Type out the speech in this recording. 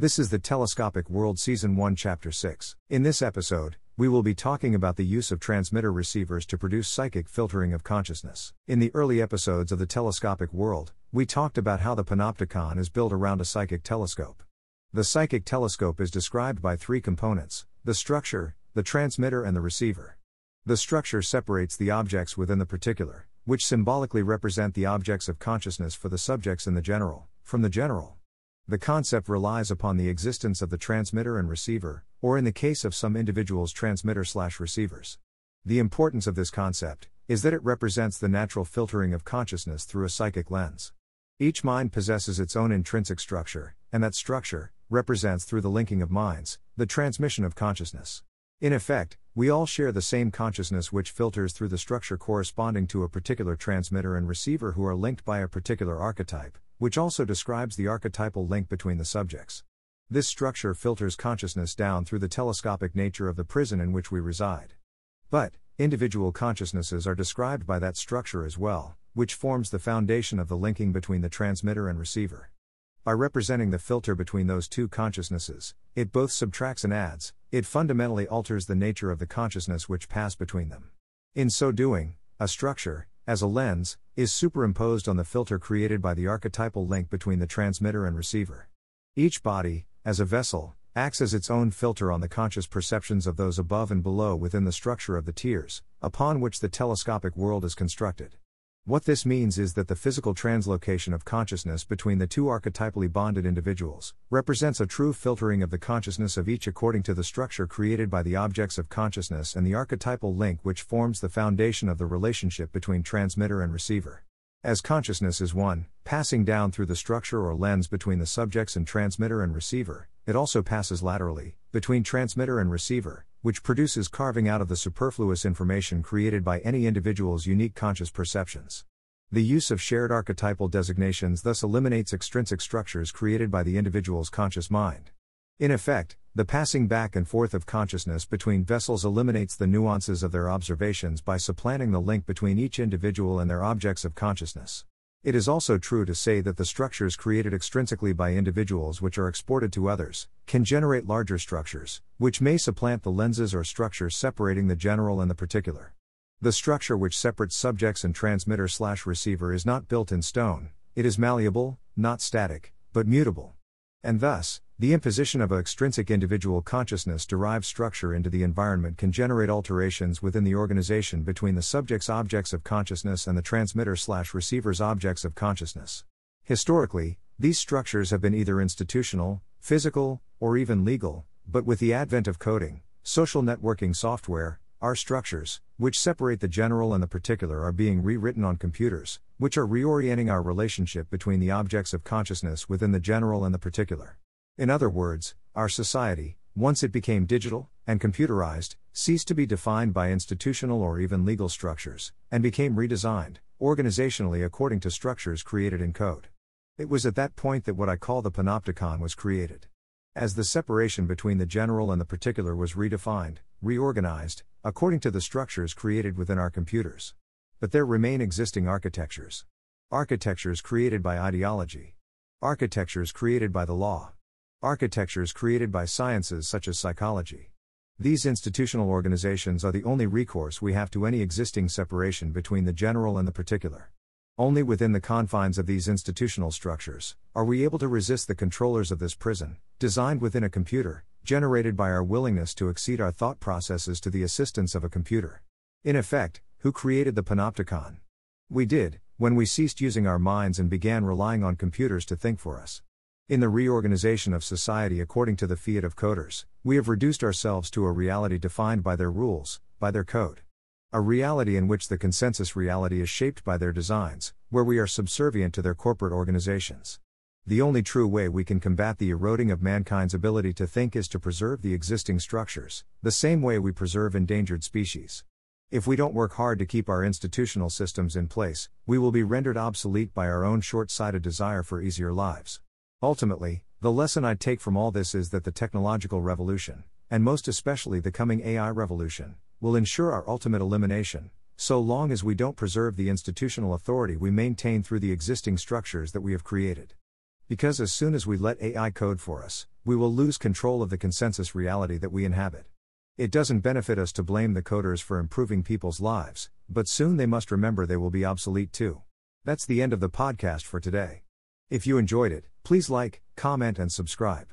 This is the Telescopic World Season 1, Chapter 6. In this episode, we will be talking about the use of transmitter receivers to produce psychic filtering of consciousness. In the early episodes of the Telescopic World, we talked about how the Panopticon is built around a psychic telescope. The psychic telescope is described by three components the structure, the transmitter, and the receiver. The structure separates the objects within the particular, which symbolically represent the objects of consciousness for the subjects in the general, from the general. The concept relies upon the existence of the transmitter and receiver, or in the case of some individuals, transmitter slash receivers. The importance of this concept is that it represents the natural filtering of consciousness through a psychic lens. Each mind possesses its own intrinsic structure, and that structure represents through the linking of minds, the transmission of consciousness. In effect, we all share the same consciousness which filters through the structure corresponding to a particular transmitter and receiver who are linked by a particular archetype, which also describes the archetypal link between the subjects. This structure filters consciousness down through the telescopic nature of the prison in which we reside. But, individual consciousnesses are described by that structure as well, which forms the foundation of the linking between the transmitter and receiver. By representing the filter between those two consciousnesses, it both subtracts and adds, it fundamentally alters the nature of the consciousness which pass between them. In so doing, a structure, as a lens, is superimposed on the filter created by the archetypal link between the transmitter and receiver. Each body, as a vessel, acts as its own filter on the conscious perceptions of those above and below within the structure of the tiers, upon which the telescopic world is constructed. What this means is that the physical translocation of consciousness between the two archetypally bonded individuals represents a true filtering of the consciousness of each according to the structure created by the objects of consciousness and the archetypal link which forms the foundation of the relationship between transmitter and receiver. As consciousness is one, passing down through the structure or lens between the subjects and transmitter and receiver, it also passes laterally, between transmitter and receiver, which produces carving out of the superfluous information created by any individual's unique conscious perceptions. The use of shared archetypal designations thus eliminates extrinsic structures created by the individual's conscious mind. In effect, the passing back and forth of consciousness between vessels eliminates the nuances of their observations by supplanting the link between each individual and their objects of consciousness. It is also true to say that the structures created extrinsically by individuals which are exported to others can generate larger structures, which may supplant the lenses or structures separating the general and the particular. The structure which separates subjects and transmitter slash receiver is not built in stone, it is malleable, not static, but mutable. And thus, the imposition of a extrinsic individual consciousness derived structure into the environment can generate alterations within the organization between the subject's objects of consciousness and the transmitter slash receiver's objects of consciousness. Historically, these structures have been either institutional, physical, or even legal, but with the advent of coding, social networking software, our structures, which separate the general and the particular, are being rewritten on computers, which are reorienting our relationship between the objects of consciousness within the general and the particular. In other words, our society, once it became digital and computerized, ceased to be defined by institutional or even legal structures, and became redesigned, organizationally according to structures created in code. It was at that point that what I call the panopticon was created. As the separation between the general and the particular was redefined, reorganized, according to the structures created within our computers. But there remain existing architectures. Architectures created by ideology. Architectures created by the law. Architectures created by sciences such as psychology. These institutional organizations are the only recourse we have to any existing separation between the general and the particular. Only within the confines of these institutional structures are we able to resist the controllers of this prison, designed within a computer, generated by our willingness to exceed our thought processes to the assistance of a computer. In effect, who created the panopticon? We did, when we ceased using our minds and began relying on computers to think for us. In the reorganization of society according to the fiat of coders, we have reduced ourselves to a reality defined by their rules, by their code. A reality in which the consensus reality is shaped by their designs, where we are subservient to their corporate organizations. The only true way we can combat the eroding of mankind's ability to think is to preserve the existing structures, the same way we preserve endangered species. If we don't work hard to keep our institutional systems in place, we will be rendered obsolete by our own short sighted desire for easier lives. Ultimately, the lesson I take from all this is that the technological revolution, and most especially the coming AI revolution, will ensure our ultimate elimination, so long as we don't preserve the institutional authority we maintain through the existing structures that we have created. Because as soon as we let AI code for us, we will lose control of the consensus reality that we inhabit. It doesn't benefit us to blame the coders for improving people's lives, but soon they must remember they will be obsolete too. That's the end of the podcast for today. If you enjoyed it, please like, comment, and subscribe.